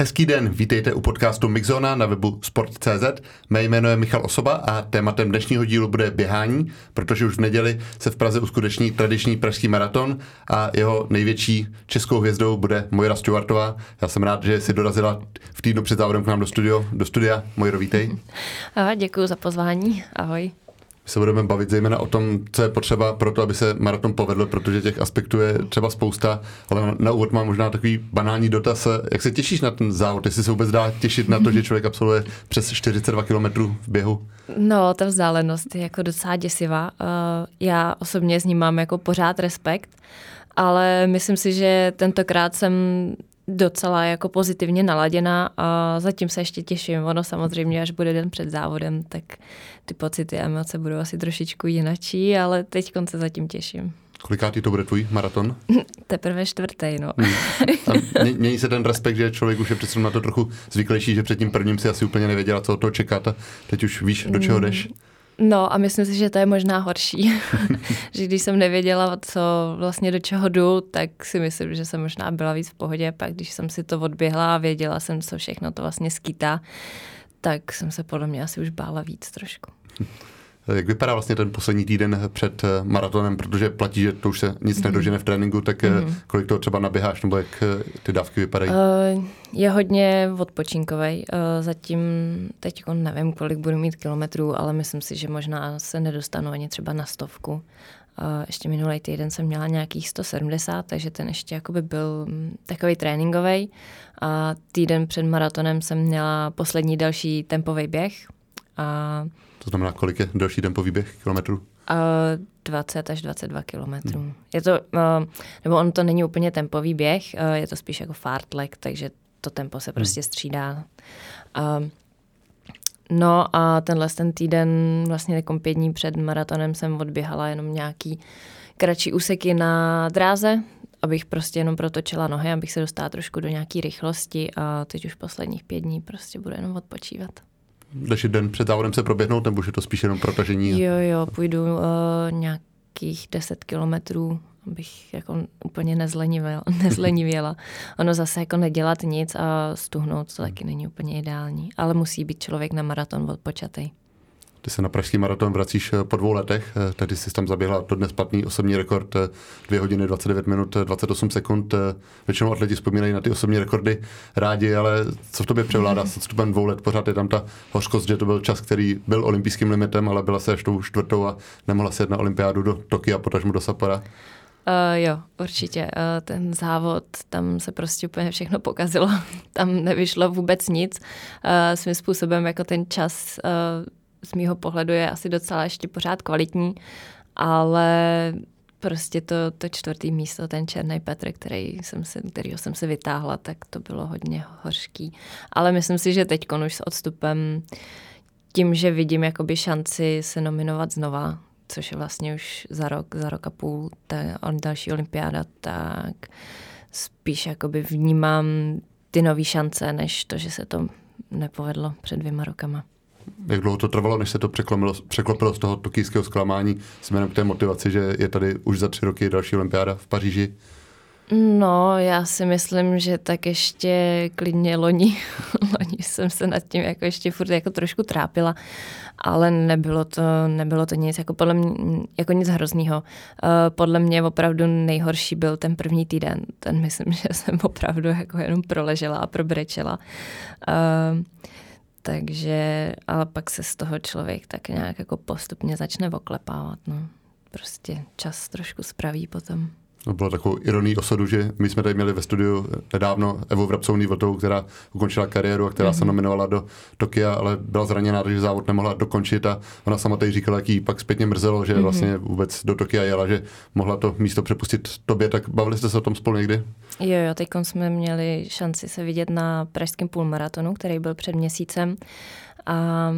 Hezký den, vítejte u podcastu Mixzona na webu sport.cz. Mé jméno je Michal Osoba a tématem dnešního dílu bude běhání, protože už v neděli se v Praze uskuteční tradiční pražský maraton a jeho největší českou hvězdou bude Mojra Stewartová. Já jsem rád, že si dorazila v týdnu před závodem k nám do, studio, do studia. Mojro, vítej. děkuji za pozvání. Ahoj se budeme bavit zejména o tom, co je potřeba pro to, aby se maraton povedl, protože těch aspektů je třeba spousta, ale na úvod mám možná takový banální dotaz. Jak se těšíš na ten závod? Jestli se vůbec dá těšit na to, že člověk absolvuje přes 42 km v běhu? No, ta vzdálenost je jako docela děsivá. Eh, já osobně s ním mám jako pořád respekt, ale myslím si, že tentokrát jsem docela jako pozitivně naladěná a zatím se ještě těším. Ono samozřejmě, až bude den před závodem, tak ty pocity a emoce budou asi trošičku jinačí, ale teď se zatím těším. Kolikátý to bude tvůj maraton? Teprve čtvrtý, no. Hmm. mění se ten respekt, že člověk už je přece na to trochu zvyklejší, že před tím prvním si asi úplně nevěděla, co to čekat a teď už víš, do čeho jdeš. No a myslím si, že to je možná horší. že když jsem nevěděla, co vlastně do čeho jdu, tak si myslím, že jsem možná byla víc v pohodě. Pak když jsem si to odběhla a věděla jsem, co všechno to vlastně skýtá, tak jsem se podle mě asi už bála víc trošku. Jak vypadá vlastně ten poslední týden před eh, maratonem, protože platí, že to už se nic mm. nedožene v tréninku, tak mm. kolik to třeba naběháš, nebo jak eh, ty dávky vypadají? Uh, je hodně odpočinkový. Uh, zatím teď nevím, kolik budu mít kilometrů, ale myslím si, že možná se nedostanu ani třeba na stovku. Uh, ještě minulý týden jsem měla nějakých 170, takže ten ještě jakoby byl mm, takový tréninkový. A týden před maratonem jsem měla poslední další tempový běh. A to znamená, kolik je další tempový běh kilometrů? Uh, 20 až 22 kilometrů. Hmm. Je to, uh, nebo on to není úplně tempový běh, uh, je to spíš jako fartlek, takže to tempo se prostě hmm. střídá. Uh, no a tenhle ten týden, vlastně pět dní před maratonem jsem odběhala jenom nějaký kratší úseky na dráze, abych prostě jenom protočila nohy, abych se dostala trošku do nějaké rychlosti a teď už posledních pět dní prostě budu jenom odpočívat jdeš den před závodem se proběhnout, nebo je to spíš jenom protažení? Jo, jo, půjdu uh, nějakých 10 kilometrů, abych jako úplně nezlenivěla. nezlenivěla. ono zase jako nedělat nic a stuhnout, to taky není úplně ideální, ale musí být člověk na maraton odpočatý. Ty se na Pražský maraton vracíš eh, po dvou letech, eh, tady jsi tam zaběhla to dnes platný osobní rekord 2 eh, hodiny 29 minut 28 sekund. Většinou atleti vzpomínají na ty osobní rekordy rádi, ale co v tobě převládá s odstupem dvou let? Pořád je tam ta hořkost, že to byl čas, který byl olympijským limitem, ale byla se až tou čtvrtou a nemohla se jet na olympiádu do Tokia, potažmu do Sapora. Uh, jo, určitě. Uh, ten závod, tam se prostě úplně všechno pokazilo. tam nevyšlo vůbec nic. Uh, svým způsobem jako ten čas uh, z mýho pohledu je asi docela ještě pořád kvalitní, ale prostě to, to čtvrtý místo, ten černý Petr, který jsem se, kterýho jsem se vytáhla, tak to bylo hodně hořký. Ale myslím si, že teď už s odstupem, tím, že vidím jakoby šanci se nominovat znova, což je vlastně už za rok, za rok a půl, ta další olympiáda, tak spíš jakoby vnímám ty nové šance, než to, že se to nepovedlo před dvěma rokama jak dlouho to trvalo, než se to překlopilo, překlopilo z toho tokijského zklamání směrem k té motivaci, že je tady už za tři roky další olympiáda v Paříži? No, já si myslím, že tak ještě klidně loni, loni jsem se nad tím jako ještě furt jako trošku trápila, ale nebylo to, nebylo to nic, jako podle mě, jako nic hroznýho. Uh, podle mě opravdu nejhorší byl ten první týden. Ten myslím, že jsem opravdu jako jenom proležela a probrečela. Uh, takže, ale pak se z toho člověk tak nějak jako postupně začne oklepávat. No. Prostě čas trošku spraví potom. To bylo takovou ironii osudu, že my jsme tady měli ve studiu nedávno Evu Vrabcovou Nývotovou, která ukončila kariéru a která mm-hmm. se mhm. nominovala do Tokia, ale byla zraněná, takže závod nemohla dokončit a ona sama tady říkala, jak jí pak zpětně mrzelo, že mm-hmm. vlastně vůbec do Tokia jela, že mohla to místo přepustit tobě. Tak bavili jste se o tom spolu někdy? Jo, jo, teď jsme měli šanci se vidět na pražském půlmaratonu, který byl před měsícem a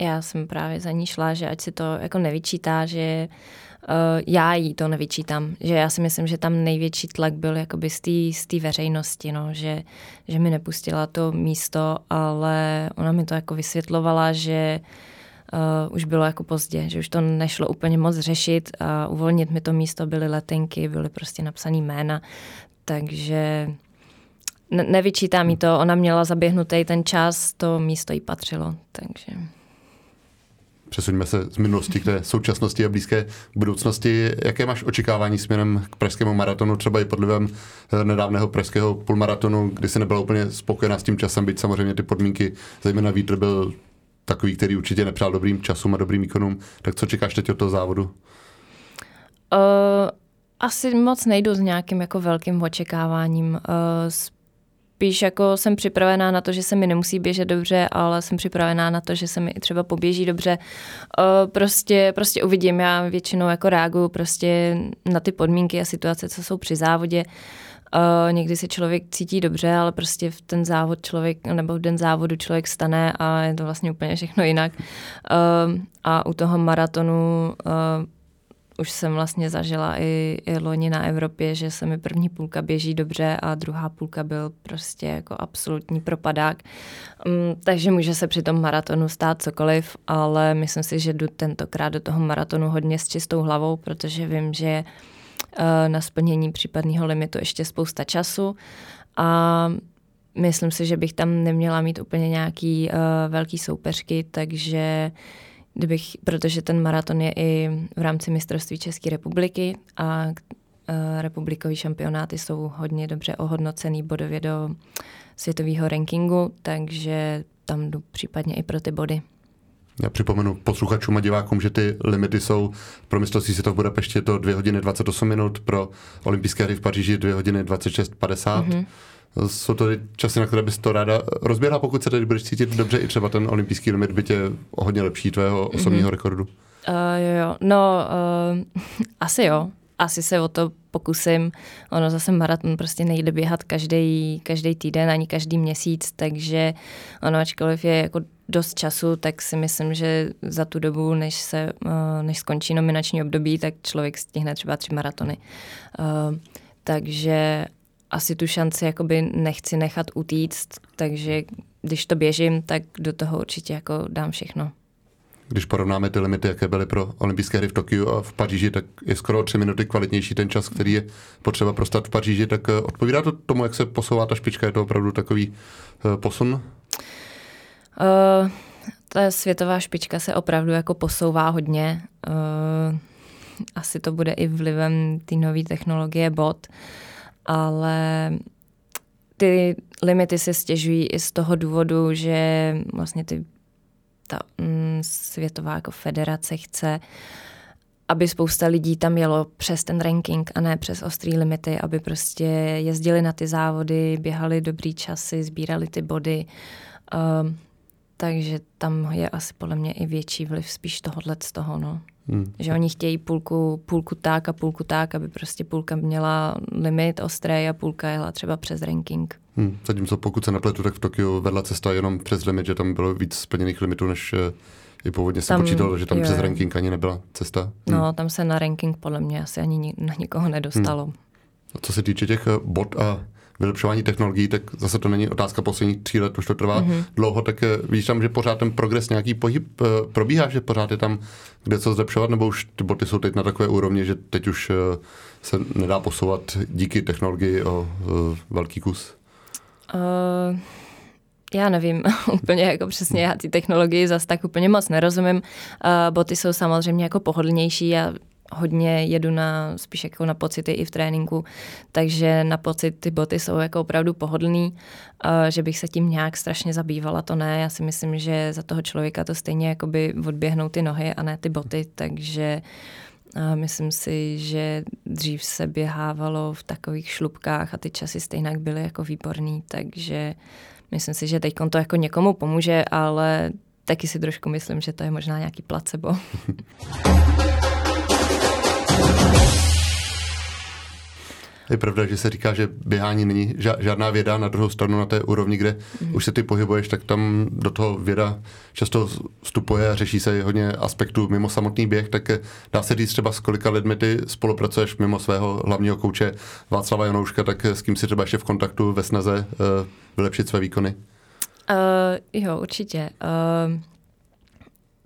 Já jsem právě za ní šla, že ať si to jako nevyčítá, že uh, já jí to nevyčítám. Že já si myslím, že tam největší tlak byl jakoby z té veřejnosti, no, že, že mi nepustila to místo, ale ona mi to jako vysvětlovala, že uh, už bylo jako pozdě, že už to nešlo úplně moc řešit a uvolnit mi to místo, byly letenky, byly prostě napsané jména, takže ne- nevyčítá mi to, ona měla zaběhnutý ten čas, to místo jí patřilo, takže... Přesuňme se z minulosti k té současnosti a blízké budoucnosti. Jaké máš očekávání směrem k pražskému maratonu, třeba i pod vlivem eh, nedávného pražského půlmaratonu, kdy se nebyla úplně spokojená s tím časem, byť samozřejmě ty podmínky, zejména vítr byl takový, který určitě nepřál dobrým časům a dobrým výkonům. Tak co čekáš teď od toho závodu? Uh, asi moc nejdu s nějakým jako velkým očekáváním. Uh, spíš jako jsem připravená na to, že se mi nemusí běžet dobře, ale jsem připravená na to, že se mi třeba poběží dobře. Uh, prostě, prostě uvidím, já většinou jako reaguju prostě na ty podmínky a situace, co jsou při závodě. Uh, někdy se člověk cítí dobře, ale prostě v ten závod člověk, nebo v den závodu člověk stane a je to vlastně úplně všechno jinak. Uh, a u toho maratonu už jsem vlastně zažila i, i loni na Evropě, že se mi první půlka běží dobře a druhá půlka byl prostě jako absolutní propadák. Um, takže může se při tom maratonu stát cokoliv, ale myslím si, že jdu tentokrát do toho maratonu hodně s čistou hlavou, protože vím, že uh, na splnění případného limitu ještě spousta času a myslím si, že bych tam neměla mít úplně nějaký uh, velký soupeřky, takže kdybych, protože ten maraton je i v rámci mistrovství České republiky a uh, republikový šampionáty jsou hodně dobře ohodnocený bodově do světového rankingu, takže tam jdu případně i pro ty body. Já připomenu posluchačům a divákům, že ty limity jsou pro mistrovství světa v Budapešti to 2 hodiny 28 minut, pro olympijské hry v Paříži 2 hodiny 26.50. Mm-hmm. Jsou to časy, na které bys to ráda rozběhla, pokud se tedy budeš cítit dobře, i třeba ten olympijský limit by tě o hodně lepší tvého mhm. osobního mm-hmm. rekordu. Uh, jo, jo, no uh, asi jo, asi se o to pokusím. Ono zase maraton prostě nejde běhat každý, každý týden ani každý měsíc, takže ono ačkoliv je jako dost času, tak si myslím, že za tu dobu, než, se, uh, než skončí nominační období, tak člověk stihne třeba tři maratony. Uh, takže asi tu šanci jakoby nechci nechat utíct, takže když to běžím, tak do toho určitě jako dám všechno. Když porovnáme ty limity, jaké byly pro olympijské hry v Tokiu a v Paříži, tak je skoro o tři minuty kvalitnější ten čas, který je potřeba prostat v Paříži. Tak eh, odpovídá to tomu, jak se posouvá ta špička? Je to opravdu takový uh, posun? Uh, ta světová špička se opravdu jako posouvá hodně. Uh, asi to bude i vlivem té nové technologie bot. Uh, ale ty limity se stěžují i z toho důvodu, že vlastně ty, ta mm, světová jako federace chce, aby spousta lidí tam jelo přes ten ranking a ne přes ostrý limity, aby prostě jezdili na ty závody, běhali dobrý časy, sbírali ty body. Um, takže tam je asi podle mě i větší vliv spíš tohohle z toho, no. Hmm. Že oni chtějí půlku, půlku tak a půlku tak, aby prostě půlka měla limit ostré a půlka jela třeba přes ranking. Hmm. Zatímco pokud se nepletu, tak v Tokiu vedla cesta jenom přes limit, že tam bylo víc splněných limitů, než eh, i původně se počítalo, že tam jo. přes ranking ani nebyla cesta. Hmm. No, tam se na ranking podle mě asi ani na nikoho nedostalo. Hmm. A co se týče těch eh, bod a vylepšování technologií, tak zase to není otázka posledních tří let, už to trvá mm-hmm. dlouho, tak eh, víš tam, že pořád ten progres, nějaký pohyb eh, probíhá, že pořád je tam kde co zlepšovat, nebo už ty boty jsou teď na takové úrovni, že teď už eh, se nedá posouvat díky technologii o velký kus? Uh... Já nevím úplně jako přesně, já ty technologii zase tak úplně moc nerozumím. Uh, boty jsou samozřejmě jako pohodlnější a hodně jedu na, spíš jako na pocity i v tréninku, takže na pocit ty boty jsou jako opravdu pohodlný, že bych se tím nějak strašně zabývala, to ne. Já si myslím, že za toho člověka to stejně jakoby odběhnou ty nohy a ne ty boty, takže a myslím si, že dřív se běhávalo v takových šlubkách a ty časy stejně byly jako výborný, takže myslím si, že teď to jako někomu pomůže, ale taky si trošku myslím, že to je možná nějaký placebo. Je pravda, že se říká, že běhání není žádná věda, na druhou stranu na té úrovni, kde mm. už se ty pohybuješ, tak tam do toho věda často vstupuje a řeší se hodně aspektů mimo samotný běh, tak dá se říct třeba s kolika lidmi ty spolupracuješ mimo svého hlavního kouče Václava Janouška, tak s kým si třeba ještě v kontaktu ve snaze uh, vylepšit své výkony? Uh, jo, určitě. Uh,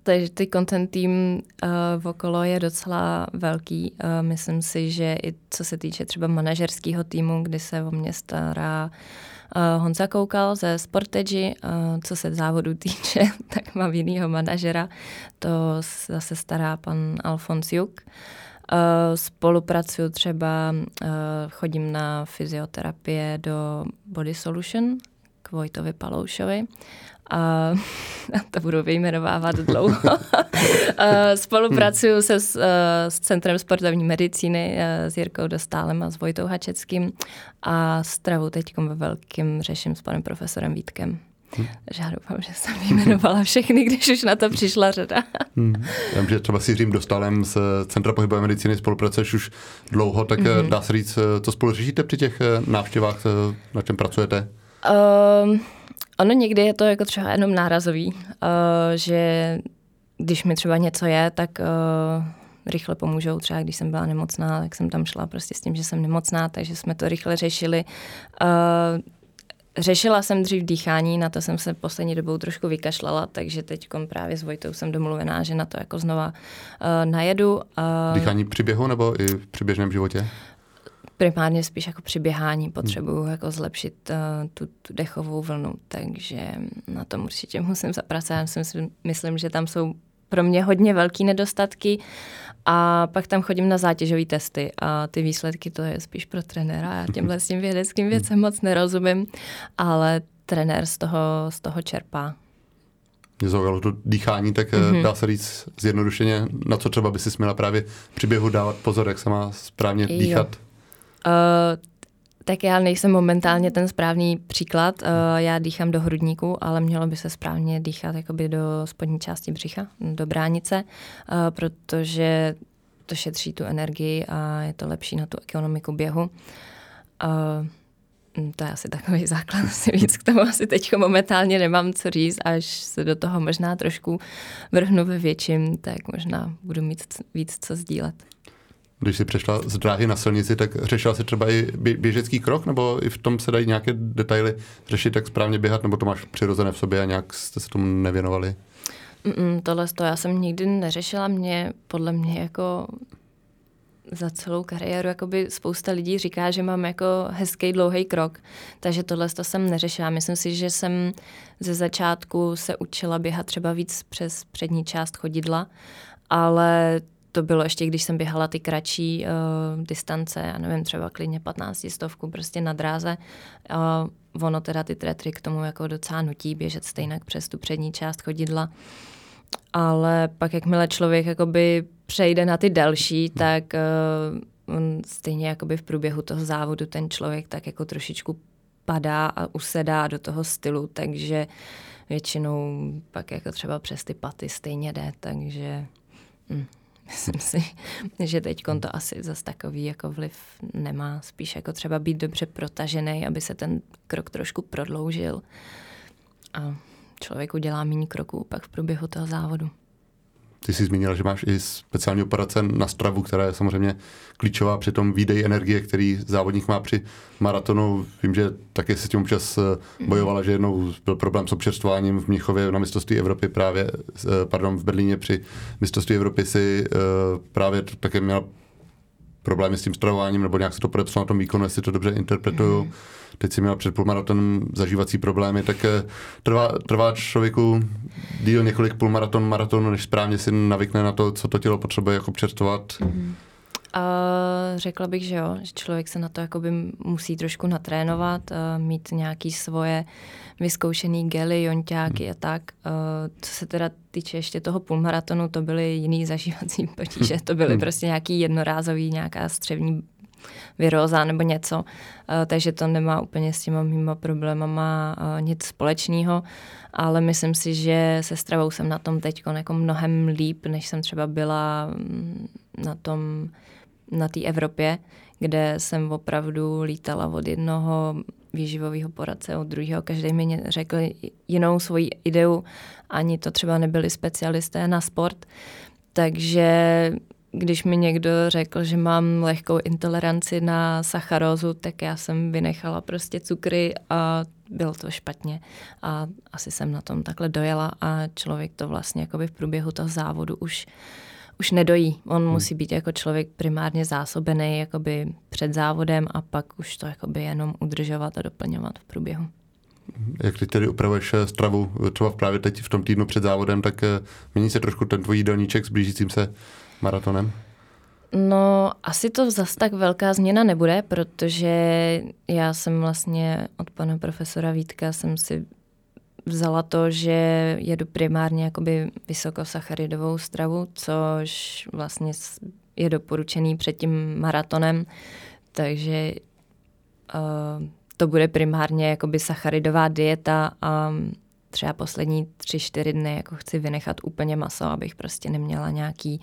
takže ty content tým uh, okolo je docela velký. Uh, myslím si, že i co se týče třeba manažerského týmu, kdy se o mě stará uh, Honza Koukal ze Sportage, uh, co se závodu týče, tak mám jinýho manažera, to zase stará pan Alfons Juk. Uh, spolupracuju třeba, uh, chodím na fyzioterapie do Body Solution k Vojtovi Paloušovi a, to budu vyjmenovávat dlouho. Spolupracuju se s, eh, s Centrem sportovní medicíny, eh, s Jirkou Dostálem a s Vojtou Hačeckým a stravu teď ve velkým řeším s panem profesorem Vítkem. Hmm. Takže já doufám, že jsem vyjmenovala všechny, když už na to přišla řada. Hmm. Já vím, že třeba s Jiřím Dostalem z Centra pohybové medicíny spolupracuješ už dlouho, tak hmm. dá se říct, co spolu řešíte při těch návštěvách, na čem pracujete? Um, Ono někdy je to jako třeba jenom nárazový, uh, že když mi třeba něco je, tak uh, rychle pomůžou. Třeba když jsem byla nemocná, tak jsem tam šla prostě s tím, že jsem nemocná, takže jsme to rychle řešili. Uh, řešila jsem dřív dýchání, na to jsem se poslední dobou trošku vykašlala, takže teď právě s Vojtou jsem domluvená, že na to jako znova uh, najedu. Uh, dýchání při běhu nebo i v přiběžném životě? Primárně spíš jako při běhání potřebuju hmm. jako zlepšit uh, tu, tu dechovou vlnu, takže na tom určitě musím zapracovat. Myslím, myslím, že tam jsou pro mě hodně velký nedostatky a pak tam chodím na zátěžové testy a ty výsledky to je spíš pro trenéra. Já těmhle s tím vědeckým věcem moc nerozumím, ale trenér z toho, z toho čerpá. Mě zaujalo to dýchání, tak mm-hmm. dá se říct zjednodušeně, na co třeba by si směla právě při běhu dávat pozor, jak se má správně dýchat. Jo. Uh, tak já nejsem momentálně ten správný příklad. Uh, já dýchám do hrudníku, ale mělo by se správně dýchat jakoby do spodní části břicha, do bránice, uh, protože to šetří tu energii a je to lepší na tu ekonomiku běhu. Uh, to je asi takový základ, asi víc k tomu asi teď momentálně nemám co říct, až se do toho možná trošku vrhnu ve větším, tak možná budu mít víc co sdílet. Když jsi přešla z dráhy na silnici, tak řešila si třeba i běžecký krok, nebo i v tom se dají nějaké detaily řešit, jak správně běhat, nebo to máš přirozené v sobě a nějak jste se tomu nevěnovali? Mm, tohle to já jsem nikdy neřešila. Mě, podle mě jako za celou kariéru jakoby spousta lidí říká, že mám jako hezký dlouhý krok, takže tohle to jsem neřešila. Myslím si, že jsem ze začátku se učila běhat třeba víc přes přední část chodidla, ale to bylo ještě, když jsem běhala ty kratší uh, distance, já nevím, třeba klidně 15 stovku prostě na dráze. Uh, ono teda ty tretry k tomu jako docela nutí běžet stejně přes tu přední část chodidla. Ale pak, jakmile člověk jakoby přejde na ty další, tak uh, on stejně jakoby v průběhu toho závodu ten člověk tak jako trošičku padá a usedá do toho stylu, takže většinou pak jako třeba přes ty paty stejně jde, takže... Hm. Myslím si, že teď to asi zase takový jako vliv nemá. Spíš jako třeba být dobře protažený, aby se ten krok trošku prodloužil. A člověk udělá méně kroků pak v průběhu toho závodu. Ty jsi zmínila, že máš i speciální operace na stravu, která je samozřejmě klíčová při tom výdej energie, který závodník má při maratonu. Vím, že taky se s tím občas eh, mhm. bojovala, že jednou byl problém s občerstváním v Mnichově na mistrovství Evropy právě, eh, pardon, v Berlíně při mistrovství Evropy si eh, právě také měla problémy s tím stravováním, nebo nějak se to podepsalo na tom výkonu, jestli to dobře interpretuju. Mm. Teď si měla před půlmaratonem zažívací problémy, tak eh, trvá, trvá člověku díl několik půlmaraton, maratonů, než správně si navykne na to, co to tělo potřebuje jako občerstvovat. Mm. A řekla bych, že jo, že člověk se na to jakoby musí trošku natrénovat, mít nějaký svoje vyzkoušený gely, jonťáky a tak. Co se teda týče ještě toho půlmaratonu, to byly jiný zažívací potíže, to byly hmm. prostě nějaký jednorázový, nějaká střevní viróza nebo něco, takže to nemá úplně s těma mýma problémama nic společného, ale myslím si, že se stravou jsem na tom teď jako mnohem líp, než jsem třeba byla mm, na tom na té Evropě, kde jsem opravdu lítala od jednoho výživového poradce, od druhého. Každý mi řekl jinou svoji ideu, ani to třeba nebyli specialisté na sport. Takže když mi někdo řekl, že mám lehkou intoleranci na sacharózu, tak já jsem vynechala prostě cukry a bylo to špatně. A asi jsem na tom takhle dojela a člověk to vlastně jakoby v průběhu toho závodu už už nedojí. On hmm. musí být jako člověk primárně zásobený jakoby před závodem a pak už to jakoby jenom udržovat a doplňovat v průběhu. Jak ty tedy upravuješ eh, stravu, třeba právě teď v tom týdnu před závodem, tak eh, mění se trošku ten tvůj jídelníček s blížícím se maratonem? No, asi to zas tak velká změna nebude, protože já jsem vlastně od pana profesora Vítka jsem si vzala to, že jedu primárně jakoby vysokosacharidovou stravu, což vlastně je doporučený před tím maratonem, takže uh, to bude primárně jakoby sacharidová dieta a třeba poslední tři, čtyři dny jako chci vynechat úplně maso, abych prostě neměla nějaký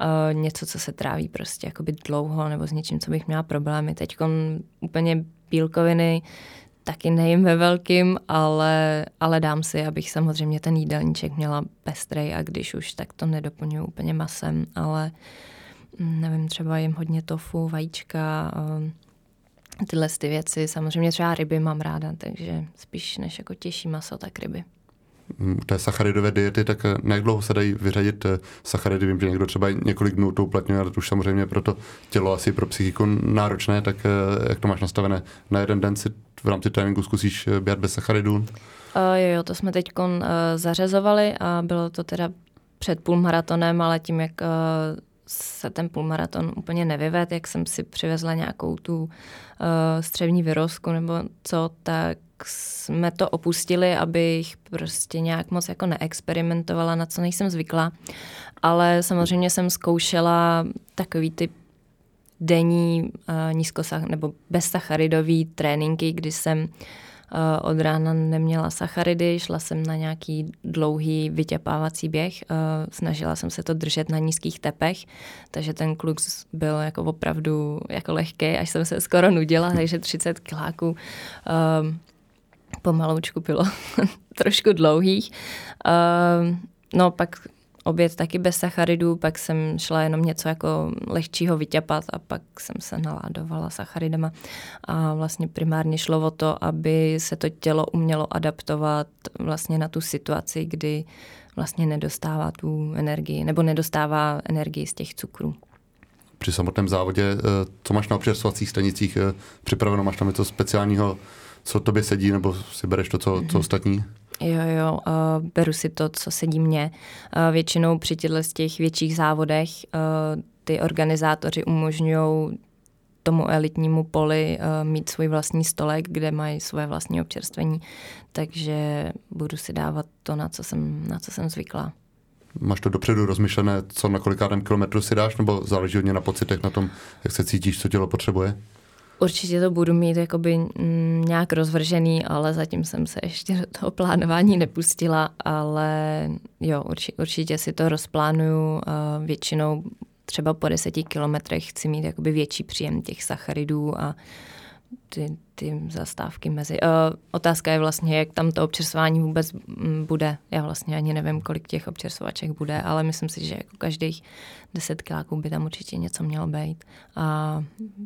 uh, něco, co se tráví prostě jakoby dlouho nebo s něčím, co bych měla problémy. Teď úplně bílkoviny taky nejím ve velkým, ale, ale dám si, abych samozřejmě ten jídelníček měla pestrej a když už, tak to nedoplňuji úplně masem, ale nevím, třeba jim hodně tofu, vajíčka, tyhle ty věci. Samozřejmě třeba ryby mám ráda, takže spíš než jako těžší maso, tak ryby té sacharidové diety, tak eh, jak dlouho se dají vyřadit eh, sacharidy? Vím, že někdo třeba několik dnů to uplatňuje, ale to už samozřejmě pro to tělo asi pro psychiku náročné, tak eh, jak to máš nastavené? Na jeden den si v rámci tréninku zkusíš běhat bez sacharidů? Uh, jo, jo, to jsme teď uh, zařezovali a bylo to teda před půlmaratonem, ale tím, jak uh, se ten půlmaraton úplně nevyved, jak jsem si přivezla nějakou tu uh, střevní vyrozku nebo co, tak jsme to opustili, abych prostě nějak moc jako neexperimentovala, na co nejsem zvykla. Ale samozřejmě jsem zkoušela takový ty denní uh, nízkosach nebo bezsacharidový tréninky, kdy jsem uh, od rána neměla sacharidy, šla jsem na nějaký dlouhý vytěpávací běh, uh, snažila jsem se to držet na nízkých tepech, takže ten kluk byl jako opravdu jako lehký, až jsem se skoro nudila, takže 30 kiláků uh, pomaloučku bylo trošku dlouhých. Uh, no pak oběd taky bez sacharidů, pak jsem šla jenom něco jako lehčího vyťapat a pak jsem se naládovala sacharidama. A vlastně primárně šlo o to, aby se to tělo umělo adaptovat vlastně na tu situaci, kdy vlastně nedostává tu energii, nebo nedostává energii z těch cukrů. Při samotném závodě, eh, co máš na občerstvovacích stanicích eh, připraveno? Máš tam něco speciálního co tobě sedí, nebo si bereš to, co, co mhm. ostatní? Jo, jo, uh, beru si to, co sedí mně. Uh, většinou při těchto z těch větších závodech uh, ty organizátoři umožňují tomu elitnímu poli uh, mít svůj vlastní stolek, kde mají svoje vlastní občerstvení, takže budu si dávat to, na co jsem, na co jsem zvykla. Máš to dopředu rozmyšlené, co na kolikátém kilometru si dáš, nebo záleží hodně na pocitech, na tom, jak se cítíš, co tělo potřebuje? Určitě to budu mít jakoby mm, nějak rozvržený, ale zatím jsem se ještě do toho plánování nepustila, ale jo, určitě, určitě si to rozplánuju. Většinou třeba po deseti kilometrech chci mít jakoby větší příjem těch sacharidů a ty, ty zastávky mezi. Uh, otázka je vlastně, jak tam to občerstvování vůbec mm, bude. Já vlastně ani nevím, kolik těch občerstvovaček bude, ale myslím si, že jako každých deset kiláků by tam určitě něco mělo být. A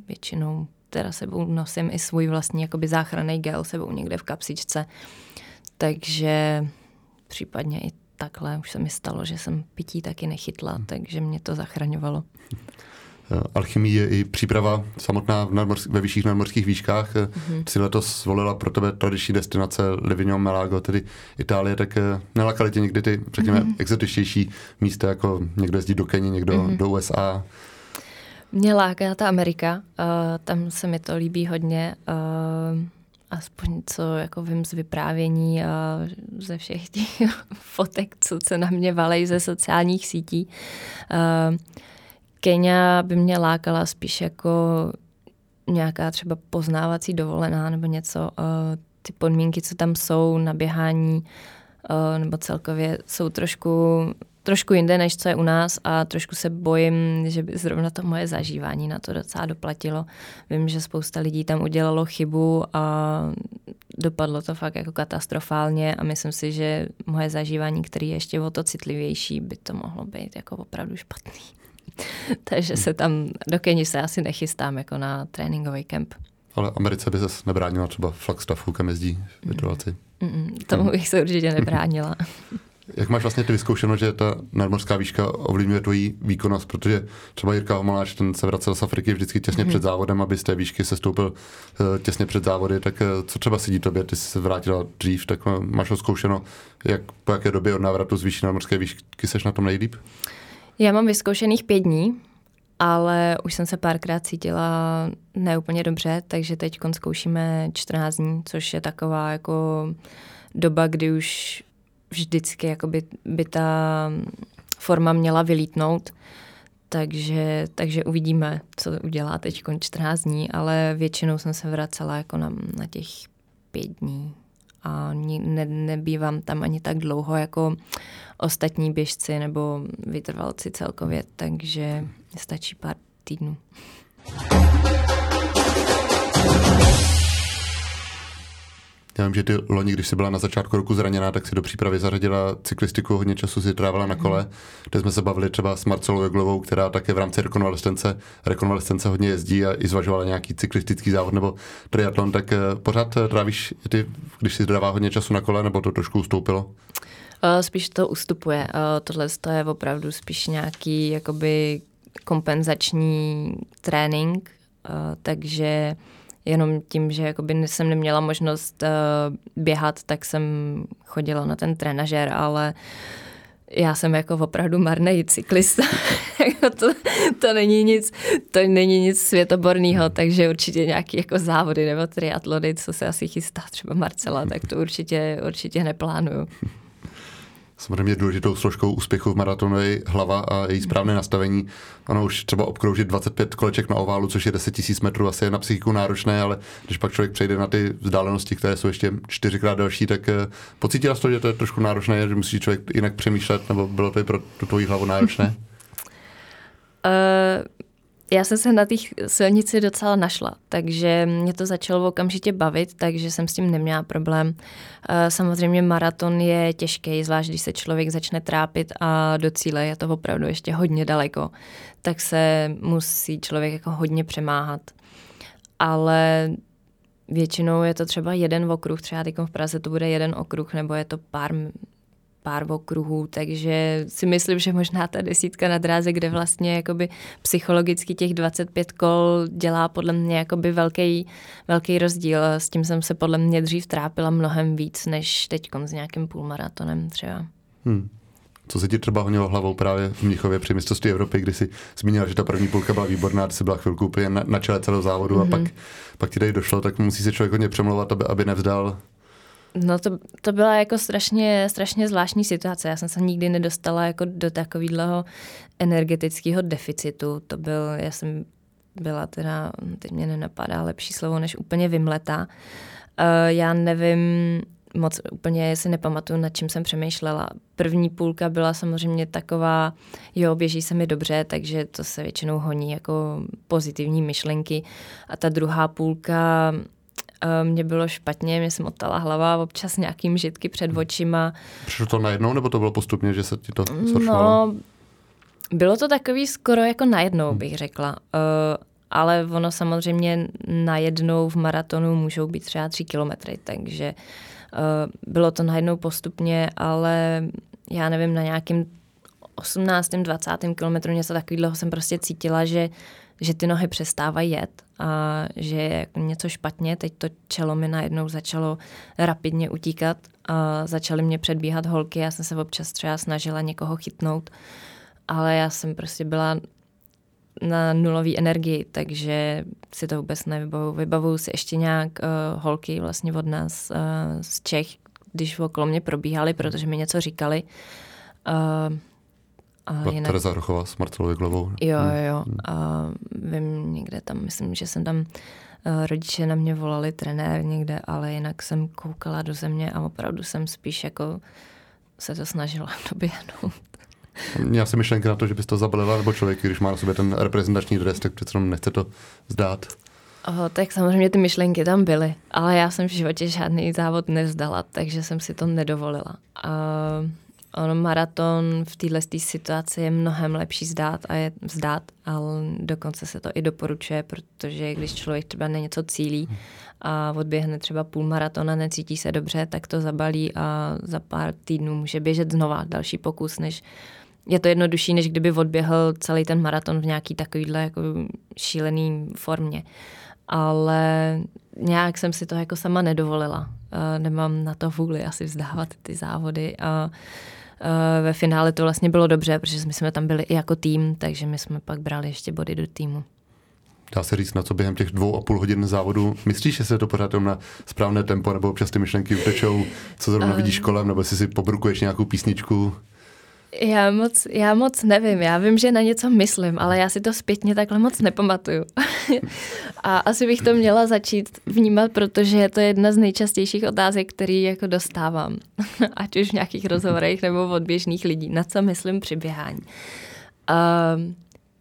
většinou teda sebou nosím i svůj vlastní jakoby záchranný gel sebou někde v kapsičce. Takže případně i takhle už se mi stalo, že jsem pití taky nechytla, hmm. takže mě to zachraňovalo. Eh, alchymie je i příprava samotná v nadmorsk- ve vyšších nadmorských výškách. Mm-hmm. Ty letos zvolila pro tebe tradiční destinace Livigno, Melago, tedy Itálie, tak eh, nelakali tě někdy ty, řekněme, mm-hmm. exotičtější místa, jako někdo jezdí do Keni, někdo mm-hmm. do USA? Mě láká ta Amerika, uh, tam se mi to líbí hodně. Uh, aspoň co jako vím z vyprávění a ze všech těch fotek, co se na mě valej ze sociálních sítí. Uh, Kenia by mě lákala spíš jako nějaká třeba poznávací dovolená nebo něco. Uh, ty podmínky, co tam jsou na běhání, uh, nebo celkově jsou trošku trošku jinde, než co je u nás a trošku se bojím, že by zrovna to moje zažívání na to docela doplatilo. Vím, že spousta lidí tam udělalo chybu a dopadlo to fakt jako katastrofálně a myslím si, že moje zažívání, který je ještě o to citlivější, by to mohlo být jako opravdu špatný. Takže se tam, do Keni se asi nechystám jako na tréninkový kemp. Ale Americe by se nebránila třeba Flagstaffu, kam jezdí vytrvalci. Mm, mm, tomu bych se určitě nebránila. Jak máš vlastně ty vyzkoušeno, že ta nadmořská výška ovlivňuje tvoji výkonnost, protože třeba Jirka Homoláč, ten se vracel z Afriky vždycky těsně mm-hmm. před závodem, aby z té výšky se stoupil uh, těsně před závody, tak uh, co třeba sedí tobě, ty jsi se vrátila dřív, tak uh, máš ho zkoušeno, jak, po jaké době od návratu z výšky nadmořské výšky seš na tom nejlíp? Já mám vyzkoušených pět dní, ale už jsem se párkrát cítila neúplně dobře, takže teď zkoušíme 14 dní, což je taková jako doba, kdy už vždycky jakoby by ta forma měla vylítnout. Takže, takže uvidíme, co udělá teď 14 dní, ale většinou jsem se vracela jako na, na těch pět dní a ne, nebývám tam ani tak dlouho jako ostatní běžci nebo vytrvalci celkově, takže stačí pár týdnů. Já vím, že ty loni, když jsi byla na začátku roku zraněná, tak si do přípravy zařadila cyklistiku, hodně času si trávila na kole, kde jsme se bavili třeba s Marcelou Joglovou, která také v rámci rekonvalescence, rekonvalescence hodně jezdí a i zvažovala nějaký cyklistický závod nebo triatlon, tak eh, pořád eh, trávíš ty, když si dává hodně času na kole, nebo to trošku ustoupilo? Eh, spíš to ustupuje. Tohle je opravdu spíš nějaký jakoby kompenzační trénink, takže jenom tím, že jakoby jsem neměla možnost uh, běhat, tak jsem chodila na ten trenažer, ale já jsem jako opravdu marný cyklista. Jako to, to, není nic, to není nic světoborného, takže určitě nějaký jako závody nebo triatlony, co se asi chystá třeba Marcela, tak to určitě, určitě neplánuju. Samozřejmě důležitou složkou úspěchu v maratonu je hlava a její správné nastavení. Ono už třeba obkroužit 25 koleček na oválu, což je 10 000 metrů, asi je na psychiku náročné, ale když pak člověk přejde na ty vzdálenosti, které jsou ještě čtyřikrát další, tak eh, pocítila jsi to, že to je trošku náročné, že musí člověk jinak přemýšlet, nebo bylo to i pro tu tvoji hlavu náročné? Uh já jsem se na té silnici docela našla, takže mě to začalo okamžitě bavit, takže jsem s tím neměla problém. Eh, samozřejmě maraton je těžký, zvlášť když se člověk začne trápit a do cíle je to opravdu ještě hodně daleko, tak se musí člověk jako hodně přemáhat. Ale většinou je to třeba jeden okruh, třeba teď v Praze to bude jeden okruh, nebo je to pár pár okruhů, takže si myslím, že možná ta desítka na dráze, kde vlastně jakoby psychologicky těch 25 kol dělá podle mě jakoby velký, velký rozdíl. S tím jsem se podle mě dřív trápila mnohem víc, než teď s nějakým půlmaratonem třeba. Hmm. Co se ti třeba honilo hlavou právě v Mnichově při mistrovství Evropy, kdy jsi zmínila, že ta první půlka byla výborná, ty jsi byla chvilku úplně na, na čele celého závodu mm-hmm. a mhm. pak, pak ti tady došlo, tak musí se člověk hodně přemlouvat, aby, aby nevzdal. No to, to byla jako strašně, strašně zvláštní situace. Já jsem se nikdy nedostala jako do takového energetického deficitu. To byl, já jsem byla teda, teď mě nenapadá lepší slovo, než úplně vymletá. Uh, já nevím, moc úplně si nepamatuju, nad čím jsem přemýšlela. První půlka byla samozřejmě taková, jo, běží se mi dobře, takže to se většinou honí jako pozitivní myšlenky. A ta druhá půlka mě bylo špatně, mě se motala hlava, občas nějakým žitky před očima. Přišlo to najednou, nebo to bylo postupně, že se ti to zhoršovalo? No, bylo to takový skoro jako najednou, hmm. bych řekla. Uh, ale ono samozřejmě najednou v maratonu můžou být třeba tři kilometry, takže uh, bylo to najednou postupně, ale já nevím, na nějakým 18. 20. kilometru něco takového jsem prostě cítila, že že ty nohy přestávají jet a že je jako něco špatně. Teď to čelo mi najednou začalo rapidně utíkat a začaly mě předbíhat holky. Já jsem se občas třeba snažila někoho chytnout, ale já jsem prostě byla na nulové energii, takže si to vůbec nevybavuju. Vybavuju si ještě nějak uh, holky vlastně od nás uh, z Čech, když okolo mě probíhaly, protože mi něco říkali. Uh, a jinak... Tereza Rochová s Marcelou Jeglovou. Jo, hmm. jo. Hmm. A vím někde tam, myslím, že jsem tam uh, rodiče na mě volali trenér někde, ale jinak jsem koukala do země a opravdu jsem spíš jako se to snažila doběhnout. Měl jsem myšlenky na to, že bys to zabalila, nebo člověk, když má na sobě ten reprezentační dres, tak přece nechce to zdát. Oh, tak samozřejmě ty myšlenky tam byly, ale já jsem v životě žádný závod nevzdala, takže jsem si to nedovolila. Uh, on maraton v této situaci je mnohem lepší zdát a je vzdát, ale dokonce se to i doporučuje, protože když člověk třeba na něco cílí a odběhne třeba půl maratona, necítí se dobře, tak to zabalí a za pár týdnů může běžet znova další pokus, než je to jednodušší, než kdyby odběhl celý ten maraton v nějaký takovýhle jako šílený formě. Ale nějak jsem si to jako sama nedovolila. Nemám na to vůli asi vzdávat ty závody a ve finále to vlastně bylo dobře, protože my jsme tam byli i jako tým, takže my jsme pak brali ještě body do týmu. Dá se říct, na co během těch dvou a půl hodin závodu myslíš, že se to pořád na správné tempo, nebo občas ty myšlenky utečou, co zrovna vidíš kolem, nebo si si pobrukuješ nějakou písničku? Já moc, já moc nevím, já vím, že na něco myslím, ale já si to zpětně takhle moc nepamatuju. a asi bych to měla začít vnímat, protože je to jedna z nejčastějších otázek, který jako dostávám. Ať už v nějakých rozhovorech nebo od běžných lidí. Na co myslím při běhání. Um,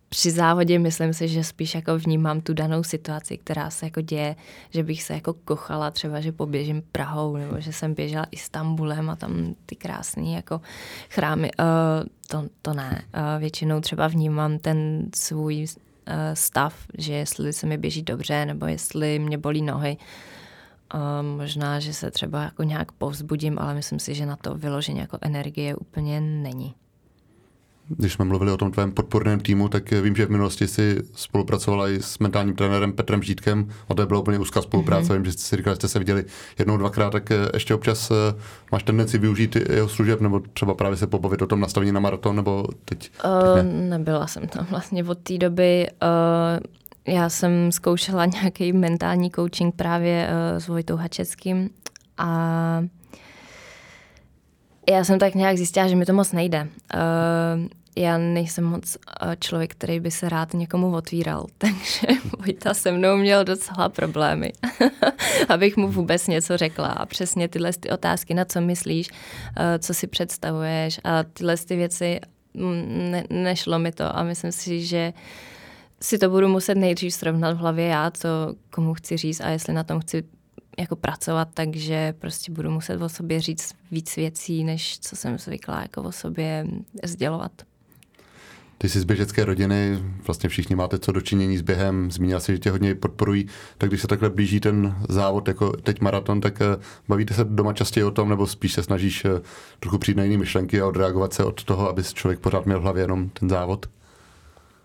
při závodě myslím si, že spíš jako vnímám tu danou situaci, která se jako děje, že bych se jako kochala třeba, že poběžím Prahou, nebo že jsem běžela Istanbulem a tam ty krásné jako chrámy. Uh, to, to ne. Uh, většinou třeba vnímám ten svůj uh, stav, že jestli se mi běží dobře, nebo jestli mě bolí nohy. Uh, možná, že se třeba jako nějak povzbudím, ale myslím si, že na to vyložení jako energie úplně není. Když jsme mluvili o tom tvém podporném týmu, tak vím, že v minulosti si spolupracovala i s mentálním trenérem Petrem Žítkem. A to byla úplně úzká spolupráce. Mm-hmm. Vím, že jste si říkali, že jste se viděli jednou, dvakrát, tak eh, ještě občas eh, máš tendenci využít jeho služeb, nebo třeba právě se pobavit o tom nastavení na maraton, nebo teď? Uh, ne? Nebyla jsem tam vlastně od té doby. Uh, já jsem zkoušela nějaký mentální coaching právě uh, s Vojtou Hačeckým a já jsem tak nějak zjistila, že mi to moc nejde. Uh, já nejsem moc eh, člověk, který by se rád někomu otvíral, takže Vojta se mnou měl docela problémy, abych mu vůbec něco řekla. A přesně tyhle ty otázky, na co myslíš, eh, co si představuješ a tyhle ty věci, mm, ne, nešlo mi to a myslím si, že si to budu muset nejdřív srovnat v hlavě já, co komu chci říct a jestli na tom chci jako pracovat, takže prostě budu muset o sobě říct víc věcí, než co jsem zvyklá jako o sobě sdělovat. Ty jsi z běžecké rodiny, vlastně všichni máte co dočinění s během, zmínila si, že tě hodně podporují, tak když se takhle blíží ten závod, jako teď maraton, tak eh, bavíte se doma častěji o tom, nebo spíš se snažíš eh, trochu přijít na jiné myšlenky a odreagovat se od toho, aby člověk pořád měl v hlavě jenom ten závod?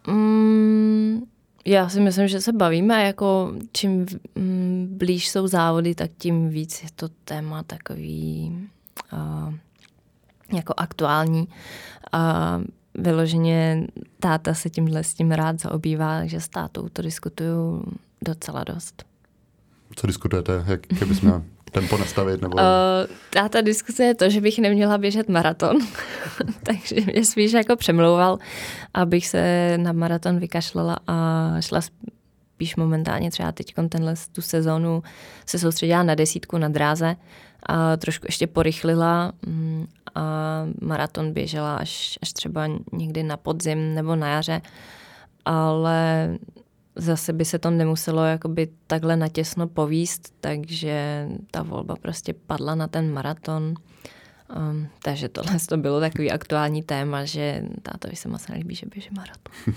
Mm, já si myslím, že se bavíme, jako čím mm, blíž jsou závody, tak tím víc je to téma takový uh, jako aktuální. A vyloženě táta se tímhle s tím rád zaobývá, takže s tátou to diskutuju docela dost. Co diskutujete? Jak, měla tempo nastavit? Nebo... Uh, táta diskuse je to, že bych neměla běžet maraton. takže mě spíš jako přemlouval, abych se na maraton vykašlala a šla spíš momentálně třeba teď tenhle tu sezónu se soustředila na desítku na dráze a trošku ještě porychlila mm, a maraton běžela až, až třeba někdy na podzim nebo na jaře, ale zase by se to nemuselo jakoby takhle natěsno povíst, takže ta volba prostě padla na ten maraton. Um, takže tohle to bylo takový aktuální téma, že tátovi se moc nelíbí, že běží maraton.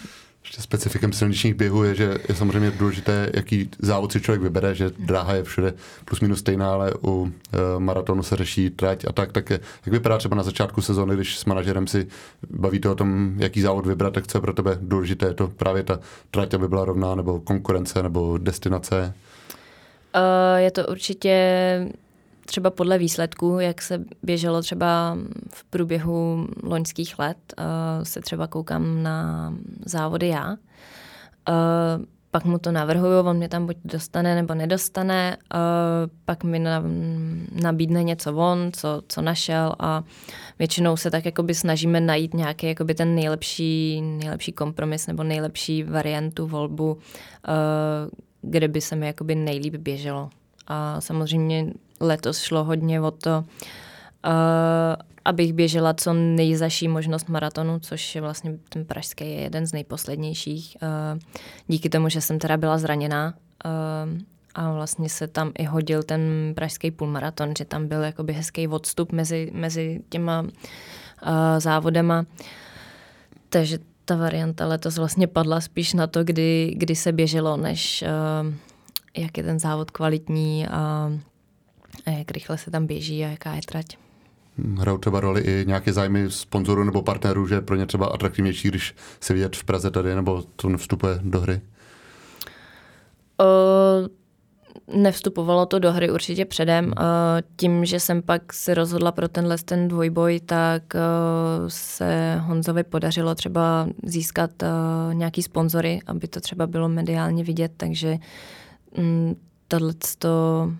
Ještě specifikem silničních běhů je, že je samozřejmě důležité, jaký závod si člověk vybere, že dráha je všude plus minus stejná, ale u e, maratonu se řeší trať a tak. Tak je, jak vypadá třeba na začátku sezóny, když s manažerem si bavíte o tom, jaký závod vybrat, tak co je pro tebe důležité? Je to právě ta trať, aby byla rovná, nebo konkurence, nebo destinace? Uh, je to určitě třeba podle výsledků, jak se běželo třeba v průběhu loňských let, uh, se třeba koukám na závody já. Uh, pak mu to navrhuju, on mě tam buď dostane nebo nedostane, uh, pak mi na, nabídne něco on, co, co našel a většinou se tak jakoby snažíme najít nějaký jakoby ten nejlepší, nejlepší kompromis nebo nejlepší variantu volbu, kde by se mi jakoby nejlíp běželo. A samozřejmě letos šlo hodně o to, abych běžela co nejzaší možnost maratonu, což je vlastně ten pražský je jeden z nejposlednějších. díky tomu, že jsem teda byla zraněná, a vlastně se tam i hodil ten pražský půlmaraton, že tam byl jakoby hezký odstup mezi, mezi těma uh, závodama. Takže ta varianta letos vlastně padla spíš na to, kdy, kdy se běželo, než uh, jak je ten závod kvalitní a, a jak rychle se tam běží a jaká je trať. Hrajou třeba roli i nějaké zájmy sponzorů nebo partnerů, že je pro ně třeba atraktivnější, když se vidět v Praze tady, nebo to nevstupuje do hry? Uh, nevstupovalo to do hry určitě předem. Hmm. Tím, že jsem pak se rozhodla pro tenhle ten dvojboj, tak eh, se Honzovi podařilo třeba získat eh, nějaký sponzory, aby to třeba bylo mediálně vidět, takže mm, tohle to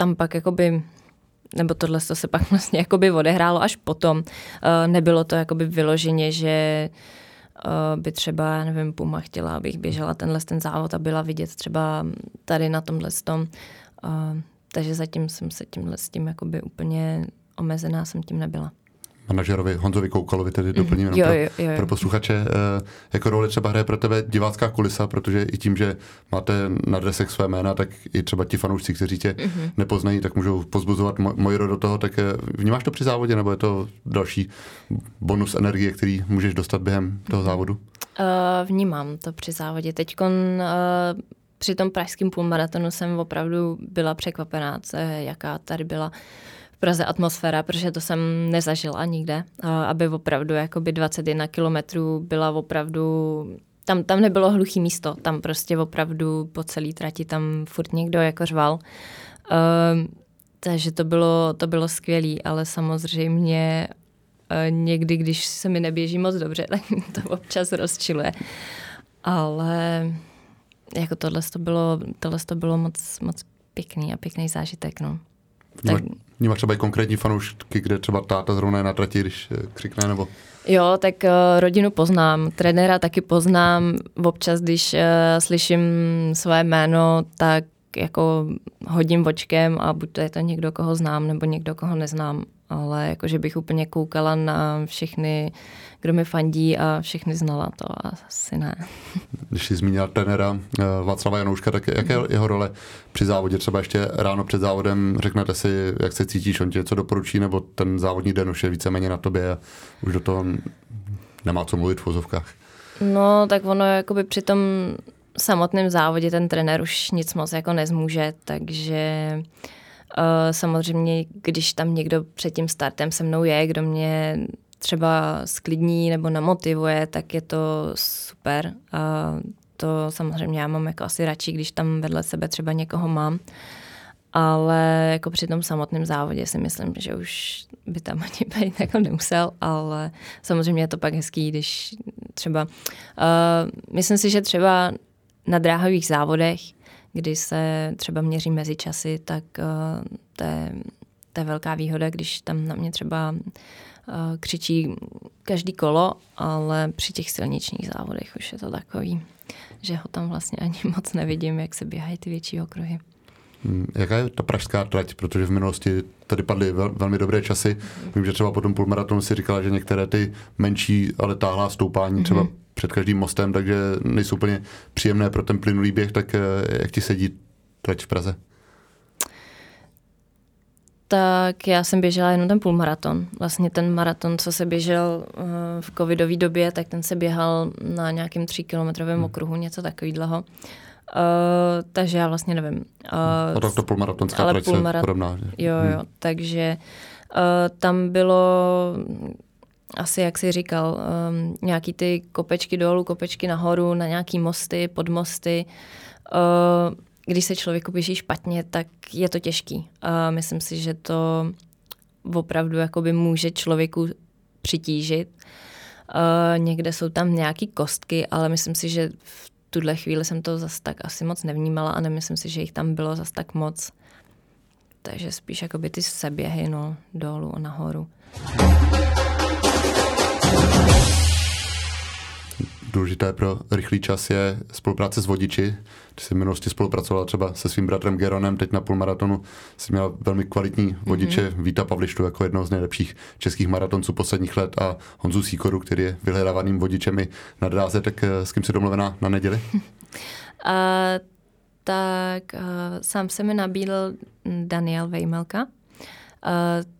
tam pak jakoby nebo tohle se pak vlastně jakoby odehrálo až potom. Nebylo to jakoby vyloženě, že uh, by třeba, nevím, Puma chtěla, abych běžela tenhle ten závod a byla vidět třeba tady na tomhle tom. Uh, takže zatím jsem se tímhle s tím jakoby úplně omezená jsem tím nebyla manažerovi Honzovi Koukalovi, tedy doplním mm-hmm. pro, jo, jo, jo. pro posluchače. Eh, jako roli třeba hraje pro tebe divácká kulisa, protože i tím, že máte na dresech své jména, tak i třeba ti fanoušci, kteří tě mm-hmm. nepoznají, tak můžou pozbuzovat moji do toho. Tak eh, vnímáš to při závodě, nebo je to další bonus energie, který můžeš dostat během toho závodu? Uh, vnímám to při závodě. Teď uh, při tom pražském půlmaratonu jsem opravdu byla překvapená, jaká tady byla Praze atmosféra, protože to jsem nezažila nikde, aby opravdu jakoby 21 kilometrů byla opravdu tam, tam nebylo hluchý místo, tam prostě opravdu po celý trati tam furt někdo jako řval. Uh, takže to bylo, to bylo skvělé, ale samozřejmě uh, někdy, když se mi neběží moc dobře, tak to občas rozčiluje. Ale jako tohle to bylo, tohle to bylo moc, moc pěkný a pěkný zážitek. No. Tak... Vnímáš třeba i konkrétní fanoušky, kde třeba táta zrovna je na trati, když eh, křikne nebo... Jo, tak uh, rodinu poznám, trenéra taky poznám. Občas, když uh, slyším své jméno, tak jako hodím očkem a buď to je to někdo, koho znám, nebo někdo, koho neznám ale jakože bych úplně koukala na všechny, kdo mi fandí a všechny znala, to asi ne. Když jsi zmínila trenéra uh, Václava Janouška, tak jaké je jeho role při závodě? Třeba ještě ráno před závodem řeknete si, jak se cítíš, on tě co doporučí, nebo ten závodní den už je víceméně na tobě a už do toho nemá co mluvit v vozovkách? No, tak ono jakoby při tom samotném závodě ten trenér už nic moc jako nezmůže, takže uh, Eh, samozřejmě, když tam někdo před tím startem se mnou je, kdo mě třeba sklidní nebo namotivuje, tak je to super. A to samozřejmě já mám jako asi radši, když tam vedle sebe třeba někoho mám. Ale jako při tom samotném závodě si myslím, že už by tam ani být jako nemusel, ale samozřejmě je to pak hezký, když třeba, uh, myslím si, že třeba na dráhových závodech kdy se třeba měří mezi časy, tak uh, to, je, to je velká výhoda, když tam na mě třeba uh, křičí každý kolo, ale při těch silničních závodech už je to takový, že ho tam vlastně ani moc nevidím, jak se běhají ty větší okruhy. Hmm, jaká je ta pražská trať? Protože v minulosti tady padly vel, velmi dobré časy. Vím, že třeba po tom půlmaratonu si říkala, že některé ty menší, ale táhlá stoupání, třeba mm-hmm před každým mostem, takže nejsou úplně příjemné pro ten plynulý běh, tak eh, jak ti sedí trať v Praze? Tak já jsem běžela jenom ten půlmaraton. Vlastně ten maraton, co se běžel uh, v covidové době, tak ten se běhal na nějakém tříkilometrovém hmm. okruhu, něco takového. Uh, takže já vlastně nevím. Uh, a tak to půlmaratonská trať půlmarat... podobná. Že? Jo, jo. Hmm. Takže uh, tam bylo asi, jak jsi říkal, um, nějaký ty kopečky dolů, kopečky nahoru, na nějaký mosty, podmosty. Uh, když se člověku běží špatně, tak je to těžký. Uh, myslím si, že to opravdu jakoby může člověku přitížit. Uh, někde jsou tam nějaký kostky, ale myslím si, že v tuhle chvíli jsem to zas tak asi moc nevnímala a nemyslím si, že jich tam bylo zas tak moc. Takže spíš jakoby ty seběhy no, dolů a nahoru. Důležité pro rychlý čas je spolupráce s vodiči. Ty jsi v minulosti spolupracovala třeba se svým bratrem Geronem, teď na půlmaratonu jsi měla velmi kvalitní vodiče, mm-hmm. Víta Pavlištu jako jednoho z nejlepších českých maratonců posledních let a Honzu Sýkoru, který je vyhledávaným vodičem i na dráze, tak eh, s kým jsi domluvená na neděli? uh, tak uh, sám se mi nabídl Daniel Vejmelka, uh,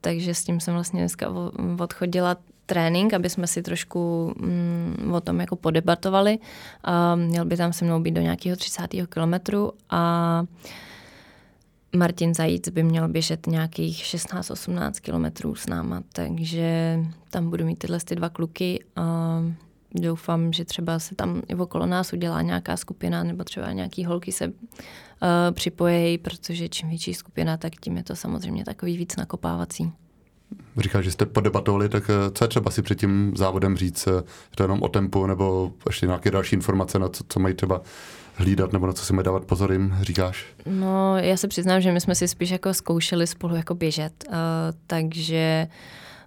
takže s tím jsem vlastně dneska odchodila trénink, aby jsme si trošku mm, o tom jako podebatovali. A měl by tam se mnou být do nějakého 30. kilometru a Martin Zajíc by měl běžet nějakých 16-18 kilometrů s náma, takže tam budu mít tyhle ty dva kluky a doufám, že třeba se tam i okolo nás udělá nějaká skupina nebo třeba nějaký holky se uh, připojejí, protože čím větší skupina, tak tím je to samozřejmě takový víc nakopávací. Říkal, že jste podebatovali, tak eh, co je třeba si před tím závodem říct? Je to jenom o tempu nebo ještě nějaké další informace, na co, co mají třeba hlídat nebo na co si mají dávat pozor jim, říkáš? No, já se přiznám, že my jsme si spíš jako zkoušeli spolu jako běžet, uh, takže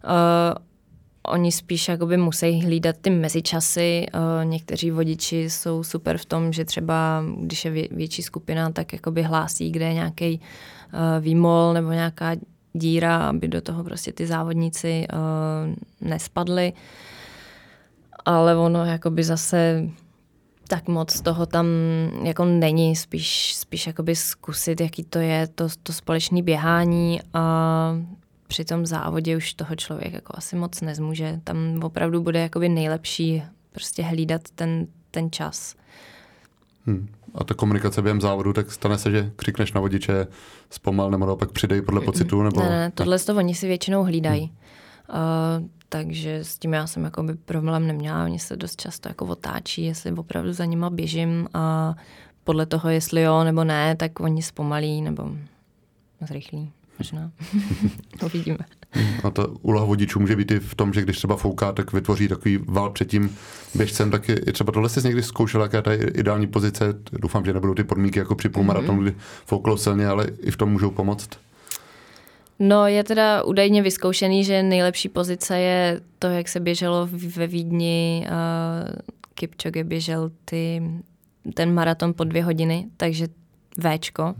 uh, oni spíš jakoby musí hlídat ty mezičasy. Uh, někteří vodiči jsou super v tom, že třeba, když je vě, větší skupina, tak jakoby hlásí, kde je nějaký uh, výmol nebo nějaká díra, aby do toho prostě ty závodníci uh, nespadli. Ale ono jakoby zase tak moc toho tam jako není, spíš, spíš jakoby zkusit, jaký to je, to, to společné běhání a při tom závodě už toho člověk jako asi moc nezmůže. Tam opravdu bude jakoby nejlepší prostě hlídat ten, ten čas. Hmm. A ta komunikace během závodu, tak stane se, že křikneš na vodiče zpomal nebo naopak přidej podle pocitu? Nebo... Ne, ne, tohle to oni si většinou hlídají. Hmm. Uh, takže s tím já jsem jakoby problém neměla. Oni se dost často jako otáčí, jestli opravdu za nima běžím a podle toho, jestli jo nebo ne, tak oni zpomalí nebo zrychlí možná. Uvidíme. A ta úloha vodičů může být i v tom, že když třeba fouká, tak vytvoří takový val před tím běžcem, tak je, třeba tohle jsi někdy zkoušel, jaká je ideální pozice. Doufám, že nebudou ty podmínky jako při půlmaratonu, mm-hmm. kdy fouklo silně, ale i v tom můžou pomoct. No je teda údajně vyzkoušený, že nejlepší pozice je to, jak se běželo ve Vídni. Uh, Kipchoge běžel ty, ten maraton po dvě hodiny, takže Včko.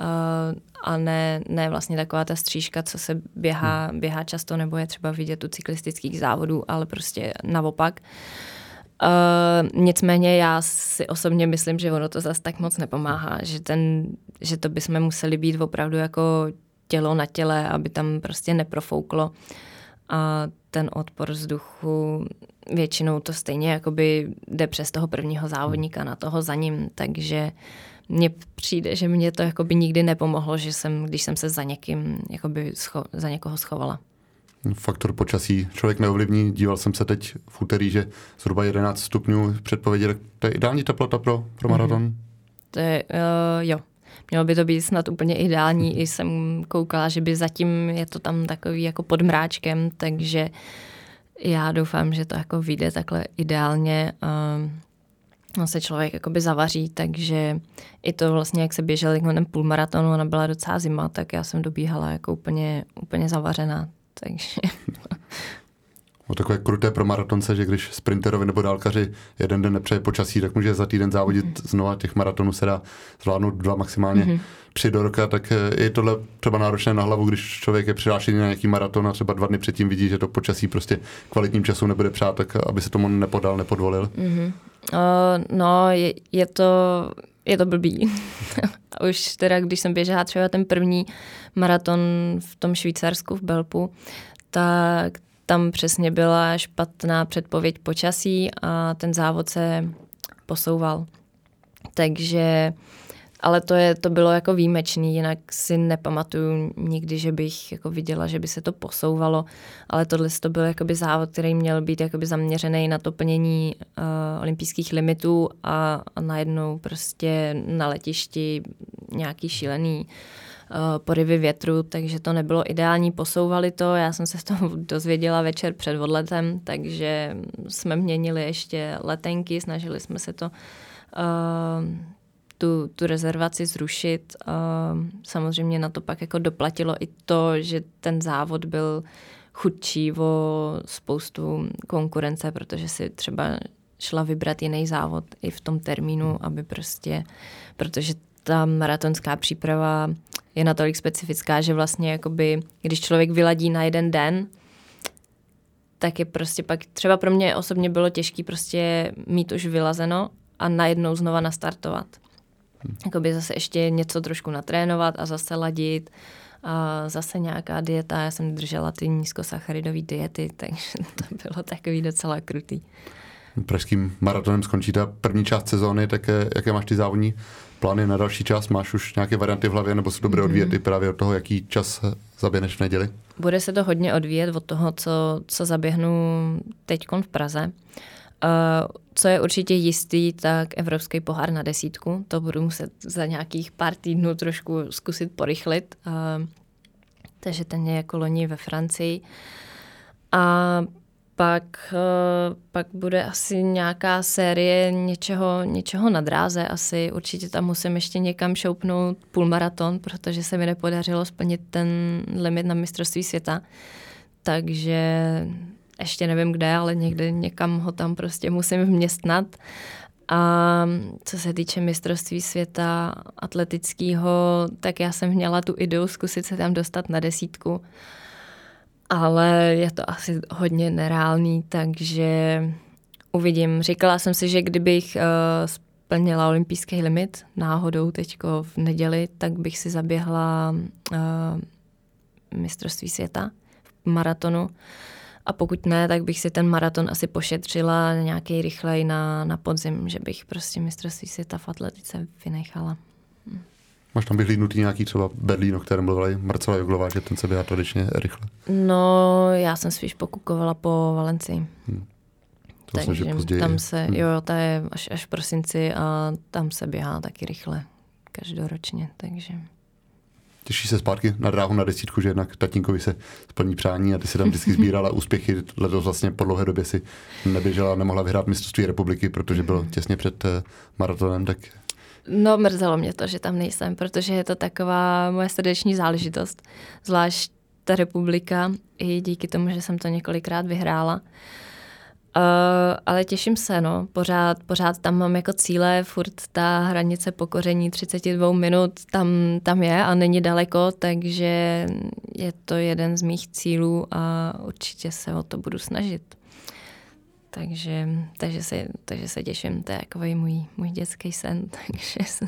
Uh, a ne, ne vlastně taková ta střížka, co se běhá, hmm. běhá často, nebo je třeba vidět u cyklistických závodů, ale prostě naopak. Uh, nicméně já si osobně myslím, že ono to zase tak moc nepomáhá, že, ten, že to bychom museli být opravdu jako tělo na těle, aby tam prostě neprofouklo. A ten odpor vzduchu většinou to stejně jakoby jde přes toho prvního závodníka na toho za ním, takže uh, mně přijde, že mě to jakoby nikdy nepomohlo, že jsem, když jsem se za někým, jakoby scho- za někoho schovala. Faktor počasí člověk neovlivní. Díval jsem se teď v úterý, že zhruba 11 stupňů předpovědi. To je ideální teplota pro, pro mhm. maraton? Mm-hmm. To je, uh, jo. Mělo by to být snad úplně ideální. I jsem koukala, že by zatím je to tam takový jako pod mráčkem, takže já doufám, že to jako vyjde takhle ideálně. Uh, se člověk jakoby zavaří, takže i to vlastně, jak se běžel jako ten půlmaraton, ona byla docela zima, tak já jsem dobíhala jako úplně, úplně zavařená, takže... O takové kruté pro maratonce, že když sprinterovi nebo dálkaři jeden den nepřeje počasí, tak může za týden závodit mm-hmm. znova. Těch maratonů se dá zvládnout dva maximálně mm-hmm. tři do roka, tak je tohle třeba náročné na hlavu, když člověk je přihlášený na nějaký maraton a třeba dva dny předtím vidí, že to počasí prostě kvalitním času nebude přát, tak aby se tomu nepodal, nepodvolil. Mm-hmm. Uh, no, je, je to je to blbý. Už teda, když jsem běžela třeba ten první maraton v tom Švýcarsku v Belpu, tak tam přesně byla špatná předpověď počasí a ten závod se posouval. Takže ale to, je, to bylo jako výjimečný, jinak si nepamatuju nikdy, že bych jako viděla, že by se to posouvalo, ale tohle to byl jakoby závod, který měl být jakoby zaměřený na to plnění uh, olympijských limitů a, a najednou prostě na letišti nějaký šílený uh, porivy větru, takže to nebylo ideální, posouvali to, já jsem se z toho dozvěděla večer před odletem, takže jsme měnili ještě letenky, snažili jsme se to uh, tu, tu rezervaci zrušit. Samozřejmě na to pak jako doplatilo i to, že ten závod byl chudší o spoustu konkurence, protože si třeba šla vybrat jiný závod i v tom termínu, aby prostě, protože ta maratonská příprava je natolik specifická, že vlastně jakoby, když člověk vyladí na jeden den, tak je prostě pak, třeba pro mě osobně bylo těžké prostě mít už vylazeno a najednou znova nastartovat. Jakoby zase ještě něco trošku natrénovat a zase ladit a zase nějaká dieta. Já jsem držela ty nízkosacharidové diety, takže to bylo takový docela krutý. Pražským maratonem skončí ta první část sezóny, tak jaké máš ty závodní plány na další čas? Máš už nějaké varianty v hlavě, nebo se dobré odvíjet mm-hmm. právě od toho, jaký čas zaběhneš v neděli? Bude se to hodně odvíjet od toho, co, co zaběhnu teď v Praze. Uh, co je určitě jistý, tak Evropský pohár na desítku. To budu muset za nějakých pár týdnů trošku zkusit porychlit. Uh, takže ten je jako loni ve Francii. A pak, uh, pak bude asi nějaká série něčeho, něčeho na dráze. Asi určitě tam musím ještě někam šoupnout půlmaraton, protože se mi nepodařilo splnit ten limit na mistrovství světa. Takže ještě nevím kde, ale někde někam ho tam prostě musím vměstnat. A co se týče mistrovství světa atletického, tak já jsem měla tu ideu zkusit se tam dostat na desítku, ale je to asi hodně nereálný, takže uvidím. Říkala jsem si, že kdybych uh, splnila olympijský limit náhodou teďko v neděli, tak bych si zaběhla uh, mistrovství světa v maratonu. A pokud ne, tak bych si ten maraton asi pošetřila nějaký rychlej na, na podzim, že bych prostě mistrovství světa v atletice vynechala. Hm. Máš tam vyhlídnutý nějaký třeba Berlín, o kterém mluvila Marcela Joglová, že ten se běhá tradičně rychle? No, já jsem spíš pokukovala po Valencii. Hmm. To Takže myslím, že později. tam se, hmm. jo, ta je až, až v prosinci a tam se běhá taky rychle každoročně, takže... Těší se zpátky na dráhu na desítku, že jednak tatínkovi se splní přání a ty si tam vždycky sbírala úspěchy. Letos vlastně po dlouhé době si neběžela, nemohla vyhrát mistrovství republiky, protože bylo těsně před eh, maratonem, tak No, mrzelo mě to, že tam nejsem, protože je to taková moje srdeční záležitost. Zvlášť ta republika, i díky tomu, že jsem to několikrát vyhrála. Uh, ale těším se, no. Pořád, pořád tam mám jako cíle, furt ta hranice pokoření 32 minut tam, tam je a není daleko, takže je to jeden z mých cílů a určitě se o to budu snažit. Takže, takže, se, takže se těším, to je takový můj, můj dětský sen. Takže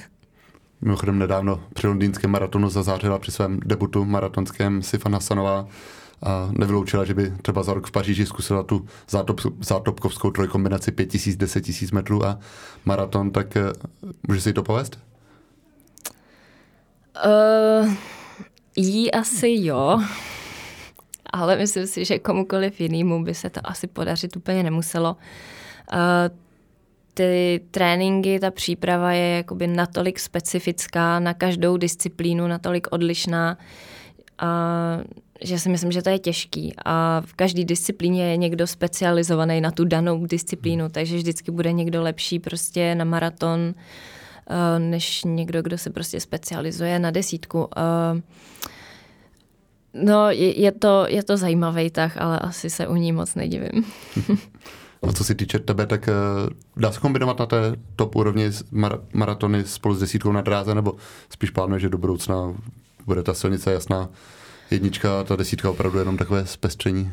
Mimochodem nedávno při londýnském maratonu zazářila při svém debutu maratonském Sifana Sanová a nevyloučila, že by třeba za rok v Paříži zkusila tu zátop, zátopkovskou trojkombinaci 5000, 10 000 metrů a maraton, tak eh, může si to povést? Uh, jí asi jo, ale myslím si, že komukoliv jinému by se to asi podařit úplně nemuselo. Uh, ty tréninky, ta příprava je jakoby natolik specifická, na každou disciplínu natolik odlišná, a že si myslím, že to je těžký. A v každé disciplíně je někdo specializovaný na tu danou disciplínu, takže vždycky bude někdo lepší prostě na maraton, než někdo, kdo se prostě specializuje na desítku. No, je, to, je to zajímavý tah, ale asi se u ní moc nedivím. A co se týče tebe, tak dá se kombinovat na té top úrovni mar- maratony spolu s desítkou na dráze, nebo spíš plánuješ, že do budoucna bude ta silnice jasná jednička a ta desítka opravdu jenom takové zpestření?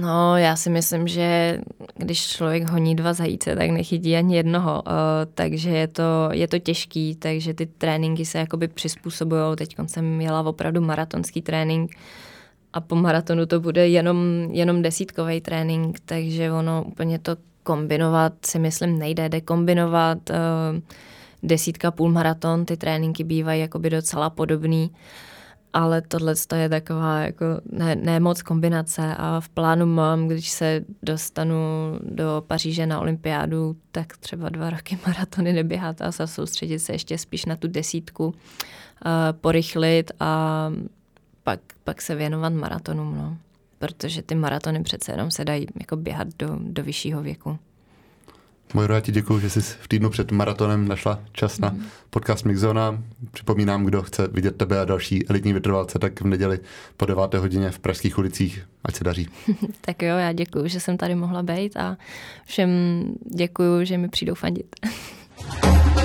No, já si myslím, že když člověk honí dva zajíce, tak nechytí ani jednoho, uh, takže je to, je to těžký, takže ty tréninky se jakoby přizpůsobují. Teď jsem měla opravdu maratonský trénink a po maratonu to bude jenom, jenom desítkový trénink, takže ono úplně to kombinovat si myslím nejde, jde kombinovat uh, desítka půl maraton, ty tréninky bývají jakoby docela podobný. Uh, ale tohle je taková jako ne, ne moc kombinace a v plánu mám, když se dostanu do Paříže na olympiádu, tak třeba dva roky maratony neběhat a soustředit se ještě spíš na tu desítku, uh, porychlit a pak, pak se věnovat maratonům, no. Protože ty maratony přece jenom se dají jako běhat do, do vyššího věku. Mojro, já ti děkuji, že jsi v týdnu před maratonem našla čas na podcast Mixzona. Připomínám, kdo chce vidět tebe a další elitní vytrvalce, tak v neděli po 9. hodině v pražských ulicích. Ať se daří. tak jo, já děkuji, že jsem tady mohla být a všem děkuji, že mi přijdou fandit.